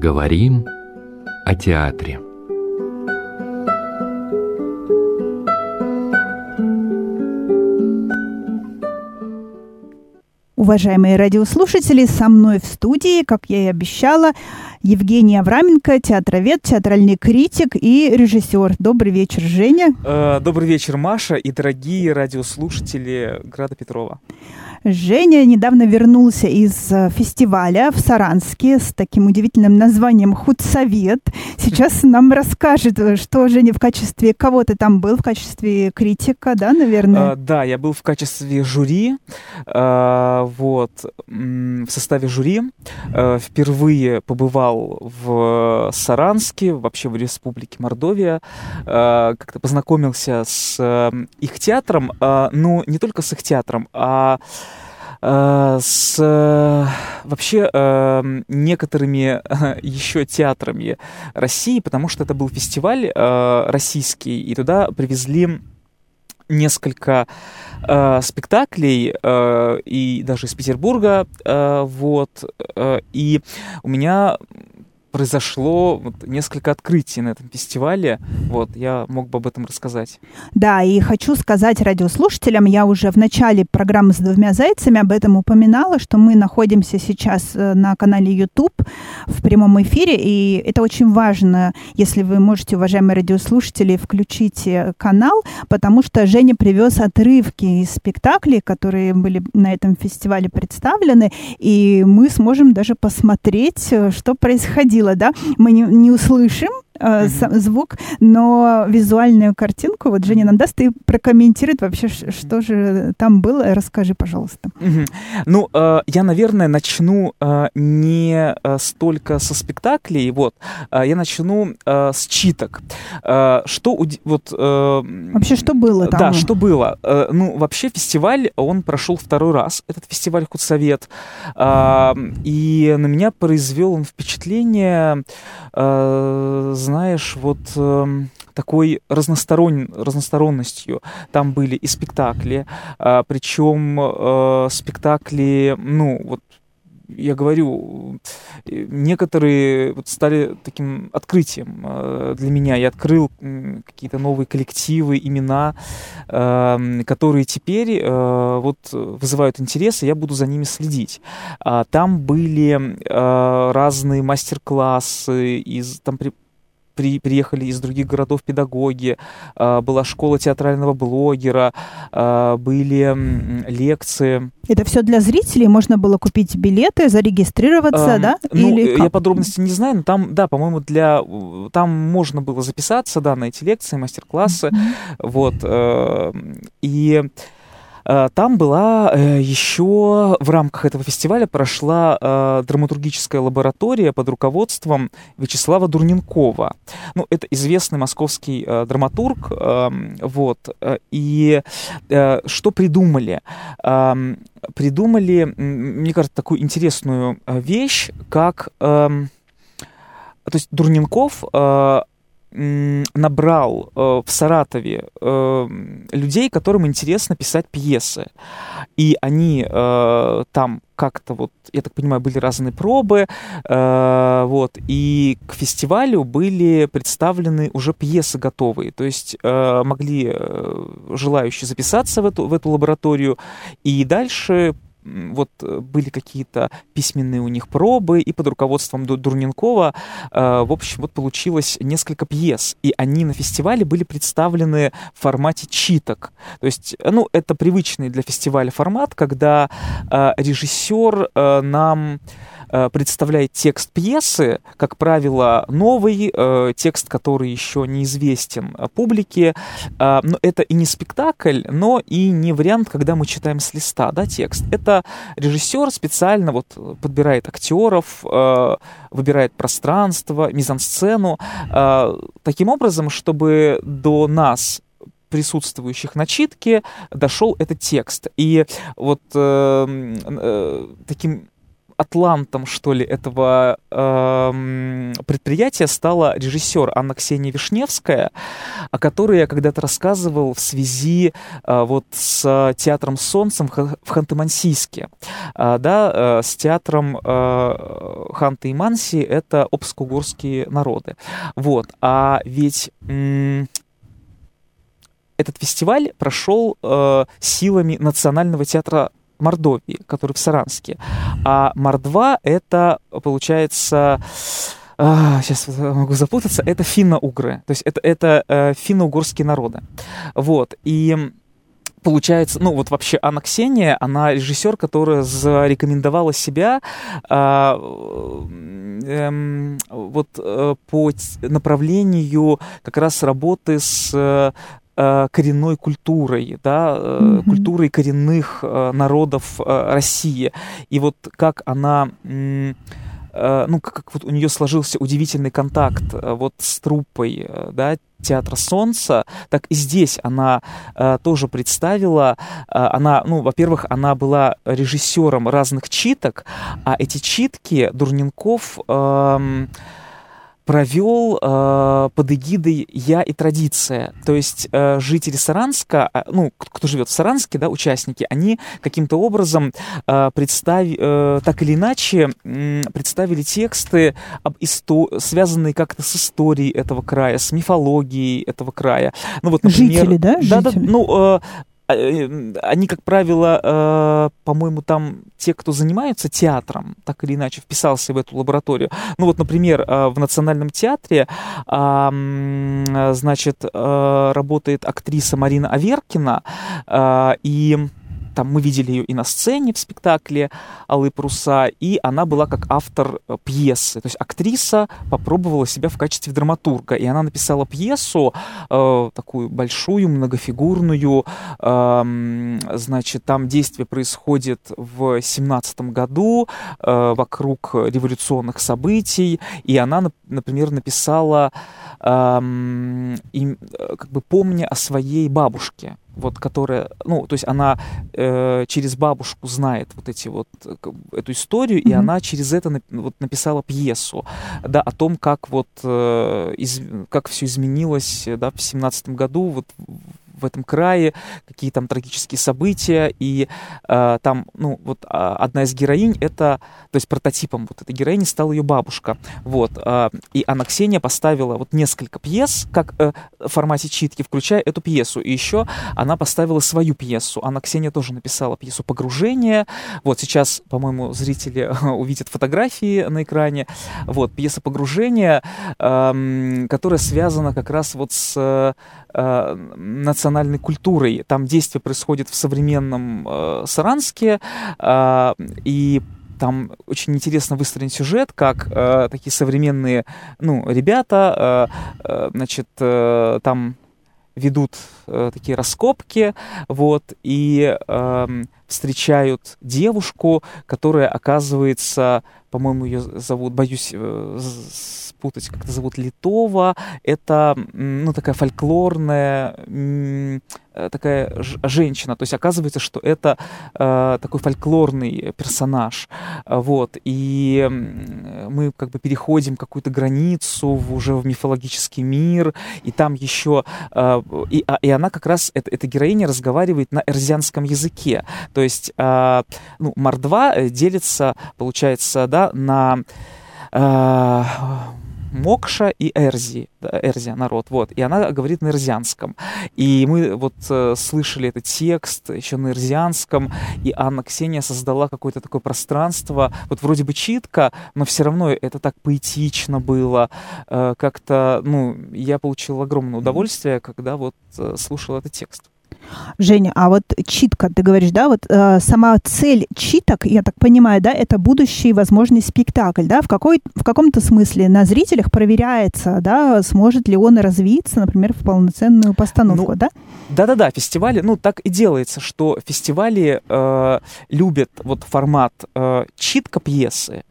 Поговорим о театре. Уважаемые радиослушатели, со мной в студии, как я и обещала, Евгений Авраменко, театровед, театральный критик и режиссер. Добрый вечер, Женя. Э, добрый вечер, Маша и дорогие радиослушатели Града Петрова. Женя недавно вернулся из э, фестиваля в Саранске с таким удивительным названием «Худсовет». Сейчас нам расскажет, э, что Женя в качестве кого ты там был, в качестве критика, да, наверное? А, да, я был в качестве жюри, а, вот, в составе жюри. А, впервые побывал в Саранске, вообще в Республике Мордовия, а, как-то познакомился с их театром, ну, не только с их театром, а Э, с вообще э, некоторыми еще театрами России, потому что это был фестиваль э, российский, и туда привезли несколько э, спектаклей э, и даже из Петербурга, э, вот, э, и у меня произошло вот несколько открытий на этом фестивале. Вот, я мог бы об этом рассказать. Да, и хочу сказать радиослушателям, я уже в начале программы с двумя зайцами об этом упоминала, что мы находимся сейчас э, на канале YouTube в прямом эфире, и это очень важно, если вы можете, уважаемые радиослушатели, включите канал, потому что Женя привез отрывки из спектаклей, которые были на этом фестивале представлены, и мы сможем даже посмотреть, э, что происходило да, мы не, не услышим, э, mm-hmm. звук, но визуальную картинку вот Женя нам даст и прокомментирует вообще, что же там было. Расскажи, пожалуйста. Mm-hmm. Ну, э, я, наверное, начну э, не столько со спектаклей, вот, э, я начну э, с читок. Э, что вот... Э, вообще, что было там? Да, что было. Э, ну, вообще фестиваль, он прошел второй раз, этот фестиваль Худсовет, э, и на меня произвел он впечатление, э, знаешь, вот э, такой разносторонн, разносторонностью. Там были и спектакли, э, причем э, спектакли, ну, вот я говорю, некоторые вот стали таким открытием э, для меня. Я открыл какие-то новые коллективы, имена, э, которые теперь э, вот вызывают интерес, и я буду за ними следить. А там были разные мастер-классы, из, там приехали из других городов педагоги, э, была школа театрального блогера, э, были лекции. Это все для зрителей? Можно было купить билеты, зарегистрироваться, э, да? Ну, Или я подробности не знаю, но там, да, по-моему, для... Там можно было записаться, да, на эти лекции, мастер-классы, mm-hmm. вот. Э, и... Э, там была э, еще в рамках этого фестиваля прошла э, драматургическая лаборатория под руководством Вячеслава Дурненкова. Ну, это известный московский драматург. Эм, вот. И что придумали? Эм, придумали, мне кажется, такую интересную вещь, как... Эм, то есть Дурненков набрал э, в Саратове э, людей, которым интересно писать пьесы. И они э, там как-то вот, я так понимаю, были разные пробы, э, вот, и к фестивалю были представлены уже пьесы готовые, то есть э, могли э, желающие записаться в эту, в эту лабораторию, и дальше вот э, были какие-то письменные у них пробы, и под руководством Дурненкова, э, в общем, вот получилось несколько пьес, и они на фестивале были представлены в формате читок. То есть, ну, это привычный для фестиваля формат, когда э, режиссер нам Э, представляет текст пьесы, как правило, новый, э, текст, который еще неизвестен публике. Э, но это и не спектакль, но и не вариант, когда мы читаем с листа да, текст. Это режиссер специально вот подбирает актеров, выбирает пространство, мизансцену, таким образом, чтобы до нас присутствующих на читке дошел этот текст. И вот э, э, таким атлантом, что ли, этого э, предприятия стала режиссер Анна Ксения Вишневская, о которой я когда-то рассказывал в связи э, вот с театром «Солнцем» в Ханты-Мансийске. Э, да, э, с театром э, Ханты и Манси — это обско-угорские народы. Вот. А ведь... М- этот фестиваль прошел э, силами Национального театра Мордовии, который в Саранске. А Мордва — это, получается, а, сейчас могу запутаться, это финно-угры. То есть это, это э, финно-угорские народы. Вот. И получается, ну вот вообще Анна Ксения, она режиссер, которая зарекомендовала себя э, э, вот по направлению как раз работы с Э, коренной культурой, да, mm-hmm. культурой коренных э, народов России. И вот как она ну, как, как вот у нее сложился удивительный контакт вот с труппой, да, Театра Солнца, так и здесь она э, тоже представила, э, она, ну, во-первых, она была режиссером разных читок, а эти читки Дурненков э, провел э, под эгидой «Я и традиция». То есть э, жители Саранска, э, ну, кто живет в Саранске, да, участники, они каким-то образом э, представ... э, так или иначе э, представили тексты, об исто... связанные как-то с историей этого края, с мифологией этого края. Ну, вот, например, Жители, да? Да, да, ну, а, э, они, как правило, э, по-моему, там те, кто занимаются театром, так или иначе вписался в эту лабораторию. Ну вот, например, э, в Национальном театре, значит, работает актриса Марина Аверкина, и там мы видели ее и на сцене в спектакле «Алые паруса», и она была как автор э, пьесы. То есть актриса попробовала себя в качестве драматурга, и она написала пьесу, э, такую большую, многофигурную. Э, значит, там действие происходит в 17 году э, вокруг революционных событий, и она, например, написала, э, и, как бы помня о своей бабушке, вот которая, ну, то есть она э, через бабушку знает вот эти вот э, эту историю, mm-hmm. и она через это на, вот написала пьесу, да, о том, как вот э, из, как все изменилось, да, в семнадцатом году вот в этом крае, какие там трагические события, и э, там, ну, вот э, одна из героинь, это, то есть прототипом вот этой героини стала ее бабушка, вот, э, и она, Ксения, поставила вот несколько пьес, как э, в формате читки, включая эту пьесу, и еще она поставила свою пьесу, она, Ксения, тоже написала пьесу «Погружение», вот, сейчас, по-моему, зрители увидят фотографии на экране, вот, пьеса «Погружение», э, которая связана как раз вот с э, национальной культурой. Там действие происходит в современном э, Саранске, э, и там очень интересно выстроен сюжет, как э, такие современные, ну, ребята, э, э, значит, э, там ведут э, такие раскопки, вот, и э, встречают девушку, которая оказывается, по-моему, ее зовут, боюсь э, спутать, как-то зовут Литова. Это, ну, такая фольклорная такая женщина. То есть оказывается, что это э, такой фольклорный персонаж. Вот. И мы как бы переходим какую-то границу в, уже в мифологический мир. И там еще... Э, и, а, и она как раз, эта, эта героиня разговаривает на эрзианском языке. То есть э, ну, Мордва э, делится, получается, да, на... Мокша и Эрзи, Эрзия народ, вот, и она говорит на эрзианском. И мы вот э, слышали этот текст еще на эрзианском, и Анна Ксения создала какое-то такое пространство, вот вроде бы читка, но все равно это так поэтично было, э, как-то, ну, я получил огромное удовольствие, когда вот э, слушал этот текст. Женя, а вот читка, ты говоришь, да, вот э, сама цель читок, я так понимаю, да, это будущий возможный спектакль, да, в, какой, в каком-то смысле на зрителях проверяется, да, сможет ли он развиться, например, в полноценную постановку, ну, да? Да-да-да, фестивали, ну, так и делается, что фестивали э, любят вот формат э, читка пьесы,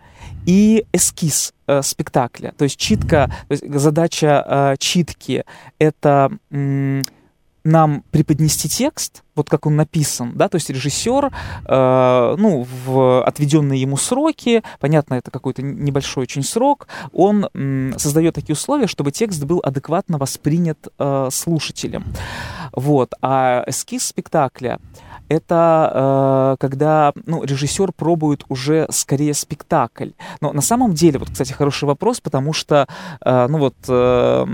и эскиз э, спектакля. То есть читка, то есть задача э, читки — это... М- нам преподнести текст, вот как он написан, да, то есть режиссер, э, ну, в отведенные ему сроки, понятно, это какой-то небольшой очень срок, он м, создает такие условия, чтобы текст был адекватно воспринят э, слушателем. Вот. А эскиз спектакля это э, когда ну, режиссер пробует уже скорее спектакль. Но на самом деле, вот, кстати, хороший вопрос, потому что, э, ну вот, э,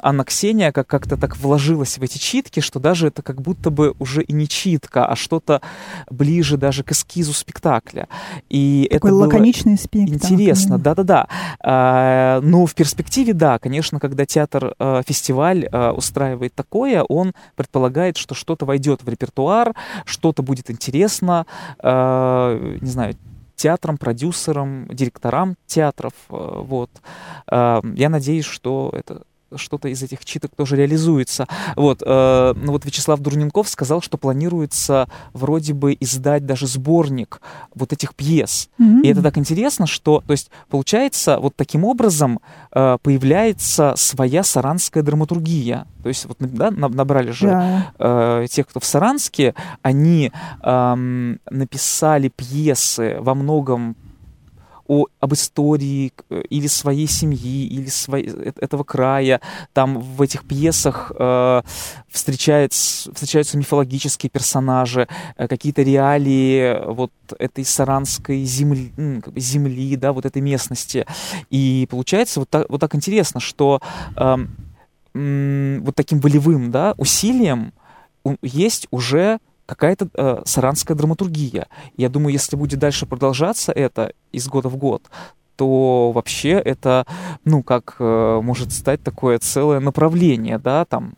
Анна Ксения как- как-то так вложилась в эти читки, что даже это как будто бы уже и не читка, а что-то ближе даже к эскизу спектакля. И Такой это было лаконичный спектакль. Интересно, да-да-да. А, но в перспективе, да, конечно, когда театр, э, фестиваль э, устраивает такое, он предполагает, что что-то войдет в репертуар, что-то будет интересно, э, не знаю, театрам, продюсерам, директорам театров. э, Вот. Э, Я надеюсь, что это что-то из этих читок тоже реализуется. Вот, э, ну вот Вячеслав Дурненков сказал, что планируется вроде бы издать даже сборник вот этих пьес. Мгм. И это так интересно, что, то есть, получается, вот таким образом э, появляется своя саранская драматургия. То есть, вот, да, на- набрали же Да. э, тех, кто в Саранске, они эм, написали пьесы во многом о, об истории э, или своей семьи, или своей, э- этого края. Там в этих пьесах э, встречается, встречаются мифологические персонажи, э, какие-то реалии вот этой саранской земли, как бы земли, да, вот этой местности. И получается вот так, вот так интересно, что эм, м, вот таким волевым да, усилием есть уже какая-то э, саранская драматургия. Я думаю, если будет дальше продолжаться это из года в год, то вообще это, ну, как э, может стать такое целое направление, да, там,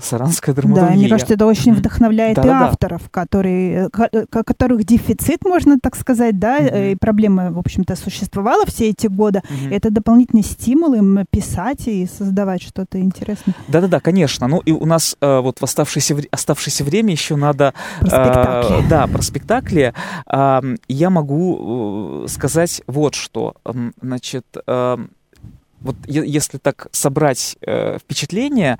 саранская драматургия. Да, мне кажется, это очень вдохновляет и авторов, которые, э, э, ко- которых дефицит, можно так сказать, да, э, и проблема, в общем-то, существовала все эти годы. Это дополнительный стимул им писать и создавать что-то интересное. Да-да-да, конечно. Ну и у нас э, вот в оставшееся, оставшееся время еще надо Про спектакли. Э, да, про спектакли. Ам, Я могу э, сказать вот что. Значит, эм, вот если так собрать э, впечатления,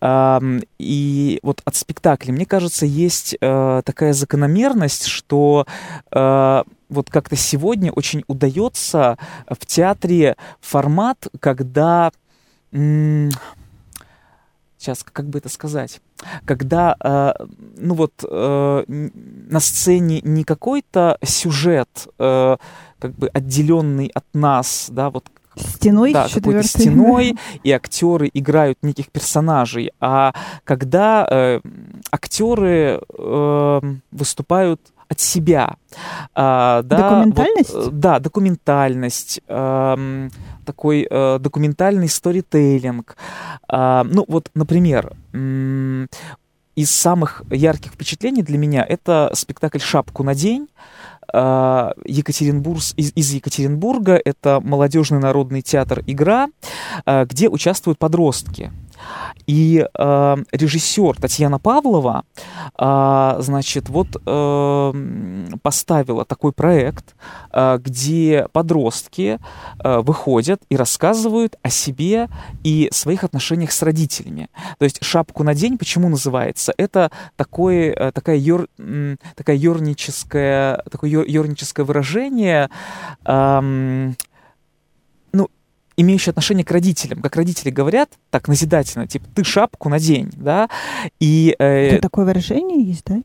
ам, и вот от спектакля, мне кажется, есть э, такая закономерность, что э, вот как-то сегодня очень удается в театре формат, когда м, сейчас как бы это сказать, когда э, ну вот э, на сцене не какой-то сюжет э, как бы отделенный от нас, да, вот Стеной да, какой-то стеной, и актеры играют неких персонажей, а когда э, актеры э, выступают от себя. А, да, Документальность? вот, э, да, документальность, эм, такой э, документальный сторителлинг. А, ну вот, например, м, из самых ярких впечатлений для меня это спектакль «Шапку на день», Екатеринбург, из, из Екатеринбурга. Это молодежный народный театр «Игра», а, где участвуют подростки. И э, режиссер Татьяна Павлова, а, значит, вот э, поставила такой проект, а, где подростки э, выходят и рассказывают о себе и своих отношениях с родителями. То есть «Шапку на день» почему называется? Это такое, э, такая ёр, м, такая ёрническое, такое ёр- ёрническое выражение, ам, имеющее отношение к родителям. Как родители говорят, так назидательно, типа, ты шапку надень, да, и, э, такое выражение есть, да?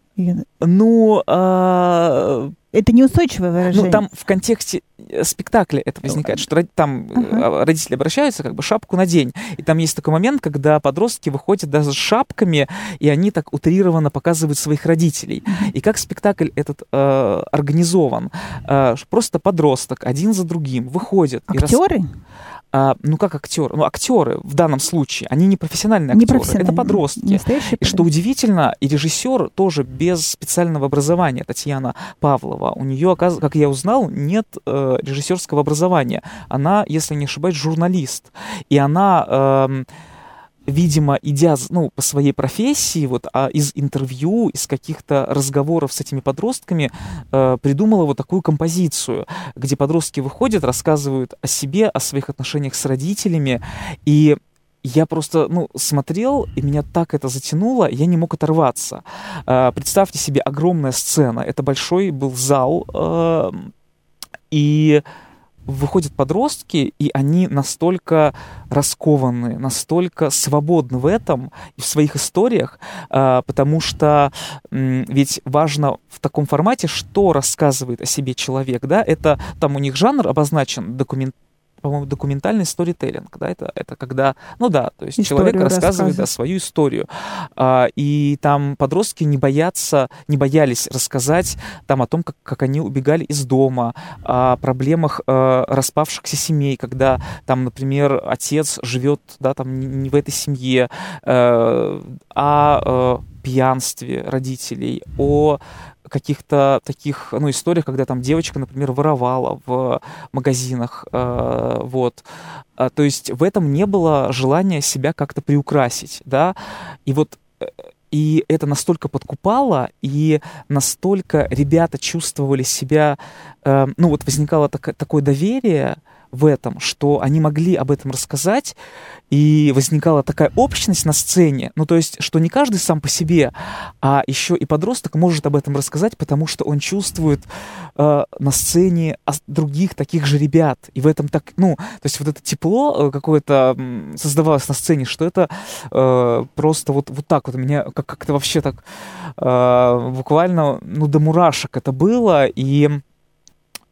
Ну, а, Это неустойчивое выражение. ну, там в контексте э, спектакля это возникает, что там э, Ага. родители обращаются, как бы шапку надень. И там есть такой момент, когда подростки выходят даже с шапками, и они так утрированно показывают своих родителей. И как спектакль этот э, организован? Э, просто подросток один за другим выходит. и рас- Актеры? а, ну, как актеры? Ну, актеры в данном случае, они не профессиональные актеры, это Непрофессиональные, подростки. Настоящие И что удивительно, и режиссер тоже без специального образования, Татьяна Павлова. У нее, как я узнал, нет э, режиссерского образования. Она, если не ошибаюсь, журналист. И она, эм, видимо, идя ну, по своей профессии, вот, а из интервью, из каких-то разговоров с этими подростками, э, придумала вот такую композицию, где подростки выходят, рассказывают о себе, о своих отношениях с родителями, и я просто, ну, смотрел, и меня так это затянуло, я не мог оторваться. Э, представьте себе огромная сцена, это большой был зал, э, и выходят подростки, и они настолько раскованы, настолько свободны в этом и в своих историях, э, потому что ведь важно в таком формате, что рассказывает о себе человек, да, это там у них жанр обозначен документ по-моему, документальный сторителлинг, да, это, это когда, ну да, то есть историю человек рассказывает да, свою историю, а, и там подростки не боятся, не боялись рассказать там о том, как, как они убегали из дома, о проблемах а, распавшихся семей, когда там, например, отец живет, да, там не, в этой семье, а, о пьянстве родителей, о каких-то таких, ну, историях, когда там девочка, например, воровала в магазинах, э, вот. А, то есть в этом не было желания себя как-то приукрасить, да. И вот э, и это настолько подкупало, и настолько ребята чувствовали себя, э, ну вот возникало так, такое доверие, в этом, что они могли об этом рассказать, и возникала такая общность на сцене, ну то есть, что не каждый сам по себе, а еще и подросток может об этом рассказать, потому что он чувствует э, на сцене других таких же ребят, и в этом так, ну, то есть вот это тепло э, какое-то создавалось на сцене, что это э, просто вот, вот так вот. Меня как- как-то вообще так э, буквально, ну, до мурашек это было, и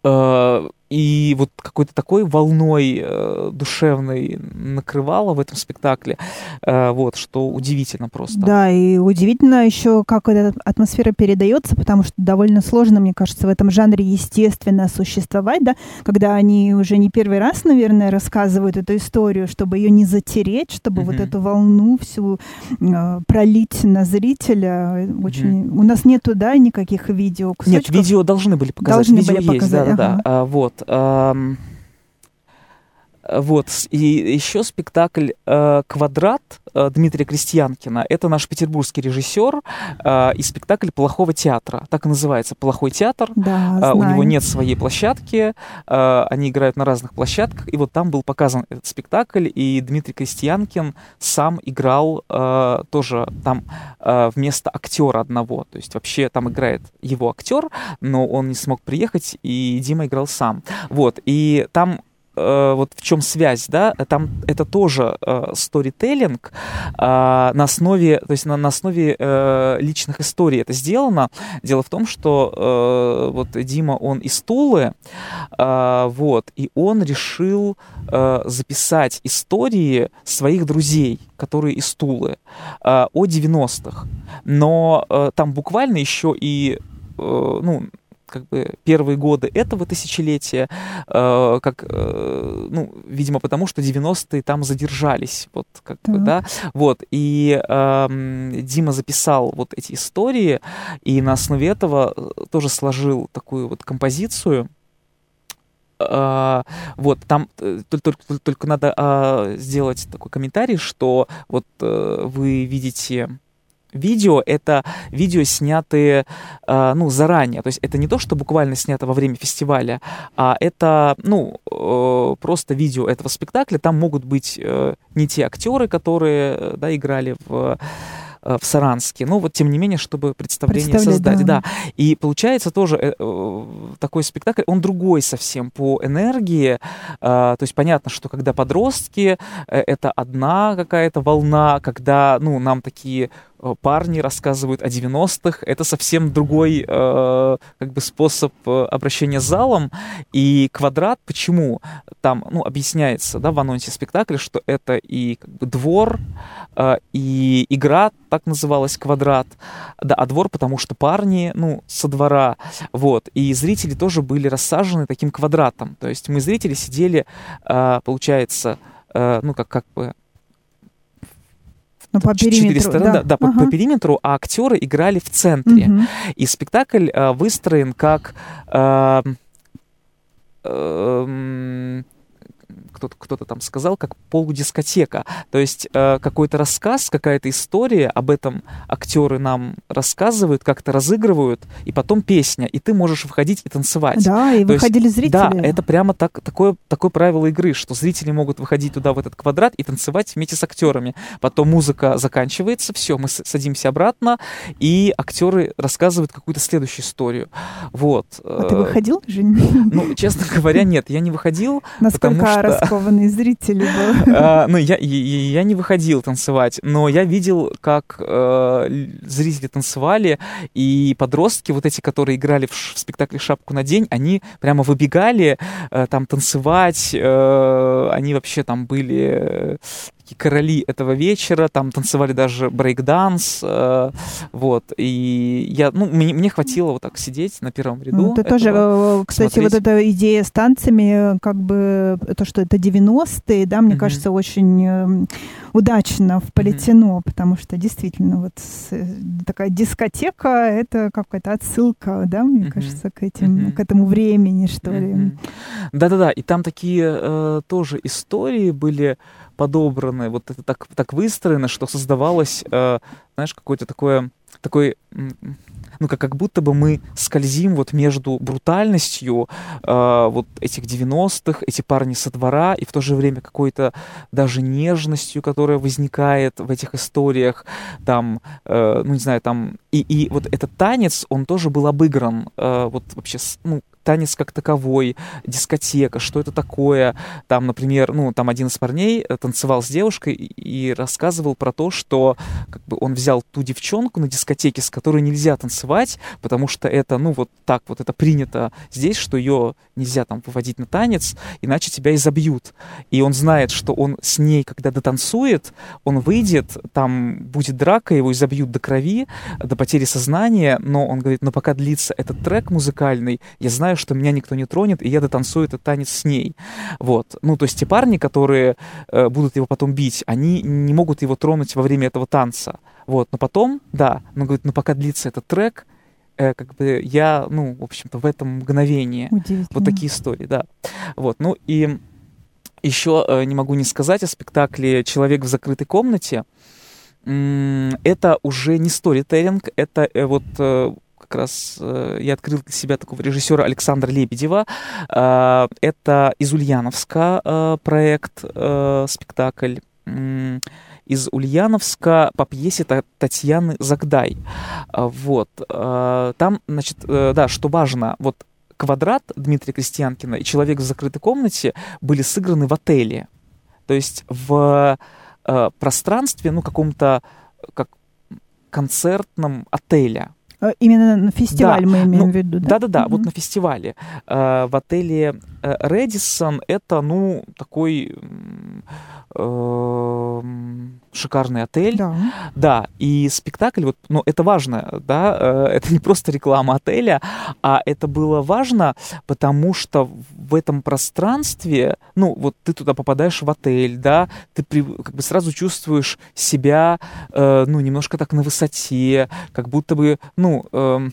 э, и вот какой-то такой волной э, душевной накрывало в этом спектакле, э, вот, что удивительно просто. Да, и удивительно еще, как эта атмосфера передается, потому что довольно сложно, мне кажется, в этом жанре естественно существовать, да, когда они уже не первый раз, наверное, рассказывают эту историю, чтобы ее не затереть, чтобы mm-hmm. вот эту волну всю э, пролить на зрителя. Очень... Mm-hmm. У нас нету, да, никаких видео кусочков? Нет, видео должны были показать. Должны видео были есть, показать, да, ага. да, да. Вот. um, Вот, и еще спектакль э, «Квадрат» э, Дмитрия Крестьянкина. Это наш петербургский режиссер э, и спектакль «Плохого театра». Так и называется «Плохой театр». Да, У него нет своей площадки, они играют на разных площадках. И вот там был показан этот спектакль, и Дмитрий Крестьянкин сам играл тоже там вместо актера одного. То есть вообще там играет его актер, но он не смог приехать, и Дима играл сам. Вот, и там э, вот в чем связь, да, там это тоже э, сторителлинг э, на основе, то есть на, на основе личных историй это сделано. Дело в том, что вот Дима, он из Тулы, вот, и он решил записать истории своих друзей, которые из Тулы, о 90-х. Но там буквально еще и ну, как бы первые годы этого тысячелетия, э, как, э, ну, видимо, потому что 90-е там задержались, вот, как да. бы, да, вот, и э, Дима записал вот эти истории, и на основе этого э, тоже сложил такую вот композицию, Uh, вот, там э, только, только, только надо сделать такой комментарий, что вот вы видите видео — это видео, снятые, э, ну, заранее. То есть это не то, что буквально снято во время фестиваля, а это, ну, э, просто видео этого спектакля. Там могут быть э, не те актеры, которые, да, играли в Э, в Саранске. Но вот тем не менее, чтобы представление создать. Да. да. И получается тоже э, э, такой спектакль, он другой совсем по энергии. то есть понятно, что когда подростки, это одна какая-то волна, когда, ну, нам такие парни рассказывают о 90-х, это совсем другой э, как бы способ обращения с залом. И квадрат, почему? Там, ну, объясняется, да, в анонсе спектакля, что это и как бы двор, э, и игра так называлась «Квадрат». Да, а двор, потому что парни, ну, со двора, вот. И зрители тоже были рассажены таким квадратом. То есть мы, зрители, сидели, э, получается, э, ну, как, как бы ну, по периметру, стороны, да, да, да ага. по, по периметру, а актеры играли в центре. Угу. И спектакль э, выстроен как э, э, кто-то кто там сказал, как полудискотека. То есть э, какой-то рассказ, какая-то история, об этом актеры нам рассказывают, как-то разыгрывают, и потом песня, и ты можешь выходить и танцевать. Да, и То выходили есть, зрители. Да, это прямо так, такое, такое правило игры, что зрители могут выходить туда, в этот квадрат, и танцевать вместе с актерами. Потом музыка заканчивается, все, мы садимся обратно, и актеры рассказывают какую-то следующую историю. Вот. А ты выходил, Жень? Ну, честно говоря, нет, я не выходил. Насколько что... раскованные зрители были? А, ну, я, я, я не выходил танцевать, но я видел, как э, зрители танцевали, и подростки, вот эти, которые играли в, в спектакле «Шапку на день», они прямо выбегали э, там танцевать, э, они вообще там были короли этого вечера, там танцевали даже брейк-данс, э, вот, и я, ну, мне, мне хватило вот так сидеть на первом ряду. Ну, это тоже, э, кстати, смотреть. вот эта идея с танцами, как бы, то, что это 90-е, да, мне mm-hmm. кажется, очень э, удачно вплетено, mm-hmm. потому что действительно вот э, такая дискотека, это какая-то отсылка, да, мне mm-hmm. кажется, к этим, mm-hmm. к этому времени, что mm-hmm. ли. Да-да-да, и там такие э, тоже истории были подобраны, вот это так, так выстроено, что создавалось, э, знаешь, какое-то такое, такой, ну, как, как будто бы мы скользим вот между брутальностью э, вот этих 90-х, эти парни со двора, и в то же время какой-то даже нежностью, которая возникает в этих историях, там, э, ну, не знаю, там, и, и вот этот танец, он тоже был обыгран, э, вот вообще, ну, танец как таковой, дискотека, что это такое. Там, например, ну, там один из парней э, танцевал с девушкой и рассказывал про то, что как бы он взял ту девчонку на дискотеке, с которой нельзя танцевать, потому что это, ну, вот так вот это принято здесь, что ее нельзя там выводить на танец, иначе тебя изобьют. И он знает, что он с ней, когда дотанцует, он выйдет, там будет драка, его изобьют до крови, до потери сознания, но он говорит, но пока длится этот трек музыкальный, я знаю, что меня никто не тронет, и я дотанцую этот танец с ней. Вот. Ну, то есть те парни, которые э, будут его потом бить, они не могут его тронуть во время этого танца. Вот. Но потом, да, но говорит, ну пока длится этот трек, э, как бы я, ну, в общем-то, в этом мгновении. Вот такие истории, да. Вот. Ну и еще э, не могу не сказать о спектакле «Человек в закрытой комнате». Это уже не сторителлинг, это э, вот э, как раз э, я открыл для себя такого режиссера Александра Лебедева. Э, это из Ульяновска э, проект, э, спектакль. Из Ульяновска по пьесе Татьяны Загдай. Э, вот. Э, там, значит, э, да, что важно, вот «Квадрат» Дмитрия Крестьянкина и «Человек в закрытой комнате» были сыграны в отеле. То есть в э, пространстве, ну, каком-то как концертном отеля. Э, именно на фестиваль да, мы имеем ну, в виду, да? Да-да-да, mm-hmm. вот на фестивале. Э, в отеле Редисон это, ну, такой э, шикарный отель. Да. да, и спектакль, вот, ну, это важно, да, э, это не просто реклама отеля, а это было важно, потому что в этом пространстве, ну, вот ты туда попадаешь в отель, да, ты при, как бы сразу чувствуешь себя, э, ну, немножко так на высоте, как будто бы, ну, э,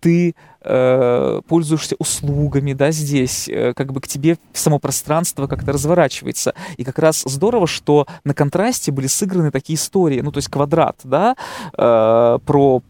ты э, пользуешься услугами, да, здесь, э, как бы к тебе само пространство как-то разворачивается. И как раз здорово, что на контрасте были сыграны такие истории, ну, то есть квадрат, да, э, про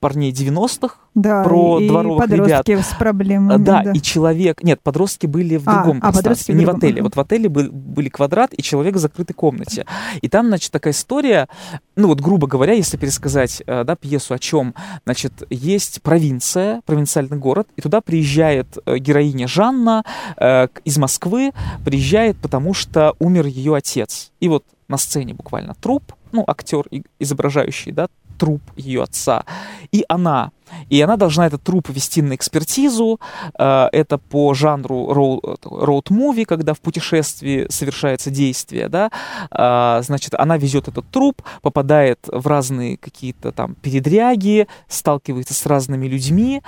парней 90-х, да, про и дворовых подростки ребят. с проблемами. Да, да, и человек... Нет, подростки были в другом а, пространстве, а не в, другом. отеле. Вот в отеле был, были квадрат и человек в закрытой комнате. И там, значит, такая история, ну вот, грубо говоря, если пересказать, э, да, пьесу о чем, значит, есть провинция, провинциальный город, и туда приезжает э, героиня Жанна э, из Москвы, приезжает, потому что умер ее отец. И вот на сцене буквально труп, ну, актер, изображающий, да, труп ее отца. И она и она должна этот труп вести на экспертизу. Э, это по жанру роуд-муви, когда в путешествии совершается действие. Да? Э, значит, она везет этот труп, попадает в разные какие-то там передряги, сталкивается с разными людьми.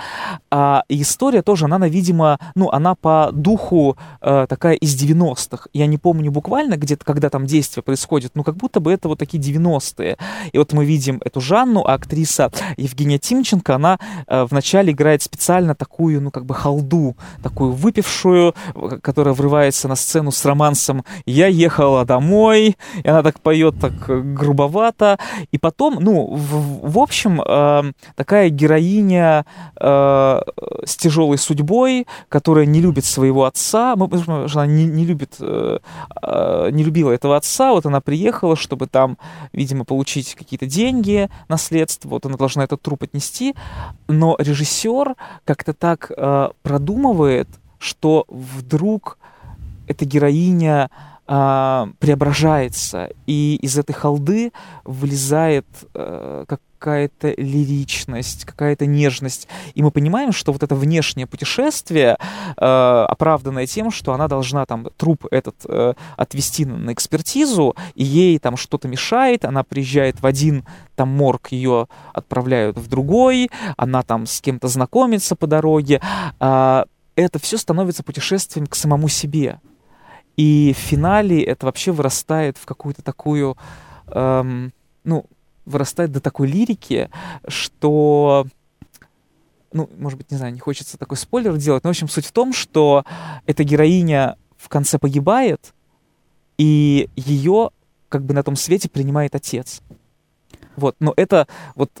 И история тоже, она, видимо, ну, она по духу э, такая из 90-х. Я не помню буквально где-то, когда там действие происходит, но как будто бы это вот такие 90-е. И вот мы видим эту Жанну, а актриса Евгения Тимченко, она она э, вначале играет специально такую, ну, как бы халду, такую выпившую, которая врывается на сцену с романсом «Я ехала домой», и она так поет так грубовато, и потом, ну, в, в общем, э, такая героиня э, с тяжелой судьбой, которая не любит своего отца, она не, не любит, э, э, не любила этого отца, вот она приехала, чтобы там, видимо, получить какие-то деньги, наследство, вот она должна этот труп отнести, но режиссер как-то так э, продумывает, что вдруг эта героиня э, преображается, и из этой халды вылезает э, как какая-то лиричность, какая-то нежность. И мы понимаем, что вот это внешнее путешествие э, оправданное тем, что она должна там труп этот э, отвести на, экспертизу, и ей там что-то мешает, она приезжает в один там морг, ее отправляют в другой, она там с кем-то знакомится по дороге. Э, это все становится путешествием к самому себе. И в финале это вообще вырастает в какую-то такую, эм, ну, вырастает до такой лирики, что ну, может быть, не знаю, не хочется такой спойлер делать, но, в общем, суть в том, что эта героиня в конце погибает, и ее как бы на том свете принимает отец. Вот, но это вот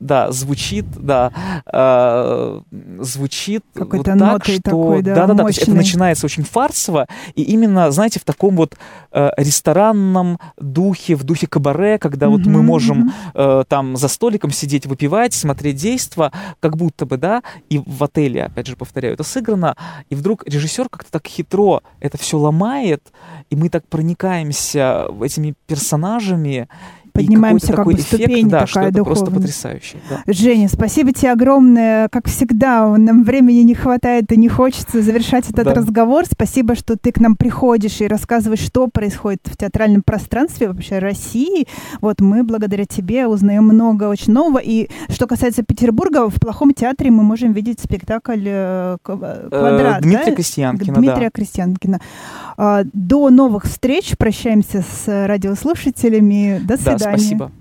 да, звучит, да, э, звучит Какой-то вот так, что... Такой, да, да, да, да, то есть это начинается очень фарсово, и именно, знаете, в таком вот э, ресторанном духе, в духе кабаре, когда mm-hmm, вот мы можем mm-hmm. э, там за столиком сидеть, выпивать, смотреть действо, как будто бы, да, и в отеле, опять же, повторяю, это сыграно, и вдруг режиссер как-то так хитро это все ломает, и мы так проникаемся этими персонажами, поднимаемся как бы ступень да, такая что духовная. просто потрясающе. Да. Женя, спасибо тебе огромное. Как всегда, нам времени не хватает и не хочется завершать этот да. разговор. Спасибо, что ты к нам приходишь и рассказываешь, что происходит в театральном пространстве вообще России. Вот мы благодаря тебе узнаем много очень нового. И что касается Петербурга, в плохом театре мы можем видеть спектакль э, э, «Квадрат». Дмитрия да? Крестьянкина, Дмитрия да. Крестьянкина. А, до новых встреч. Прощаемся с радиослушателями. До свидания. Да, спасибо.